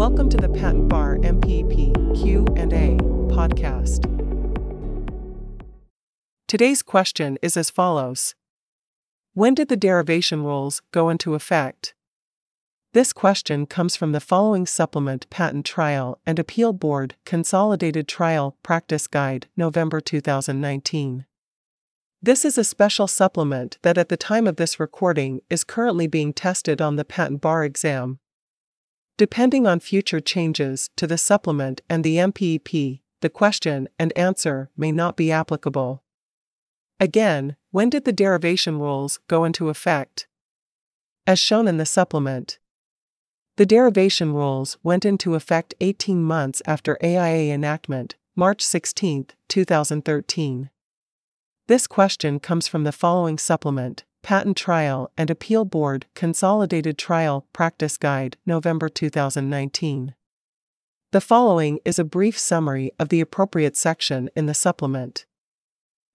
Welcome to the Patent Bar MPEP Q&A podcast. Today's question is as follows. When did the derivation rules go into effect? This question comes from the following supplement Patent Trial and Appeal Board Consolidated Trial Practice Guide, November 2019. This is a special supplement that at the time of this recording is currently being tested on the patent bar exam. Depending on future changes to the supplement and the MPEP, the question and answer may not be applicable. Again, when did the derivation rules go into effect? As shown in the supplement, the derivation rules went into effect 18 months after AIA enactment, March 16, 2013. This question comes from the following supplement Patent Trial and Appeal Board Consolidated Trial Practice Guide, November 2019. The following is a brief summary of the appropriate section in the supplement.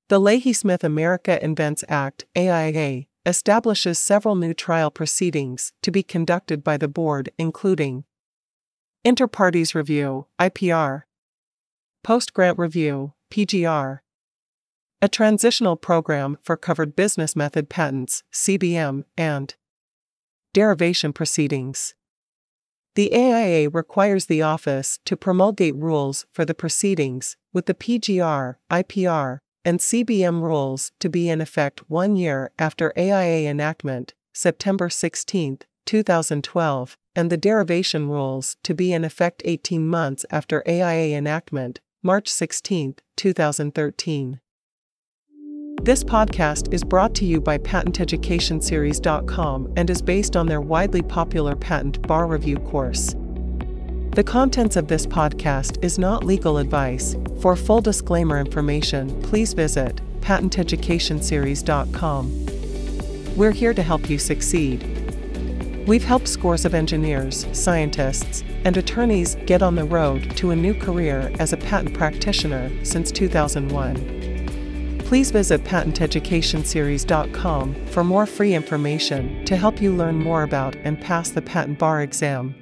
The Leahy Smith America Invents Act, AIA, establishes several new trial proceedings to be conducted by the board, including Inter partes review, IPR, Post grant review, PGR, a transitional program for covered business method patents, CBM, and derivation proceedings. The AIA requires the office to promulgate rules for the proceedings, with the PGR, IPR, and CBM rules to be in effect one year after AIA enactment, September 16, 2012, and the derivation rules to be in effect 18 months after AIA enactment, March 16, 2013. This podcast is brought to you by PatentEducationSeries.com and is based on their widely popular patent bar review course. The contents of this podcast is not legal advice. For full disclaimer information, please visit PatentEducationSeries.com. We're here to help you succeed. We've helped scores of engineers, scientists, and attorneys get on the road to a new career as a patent practitioner since 2001 please visit patenteducationseries.com for more free information to help you learn more about and pass the patent bar exam.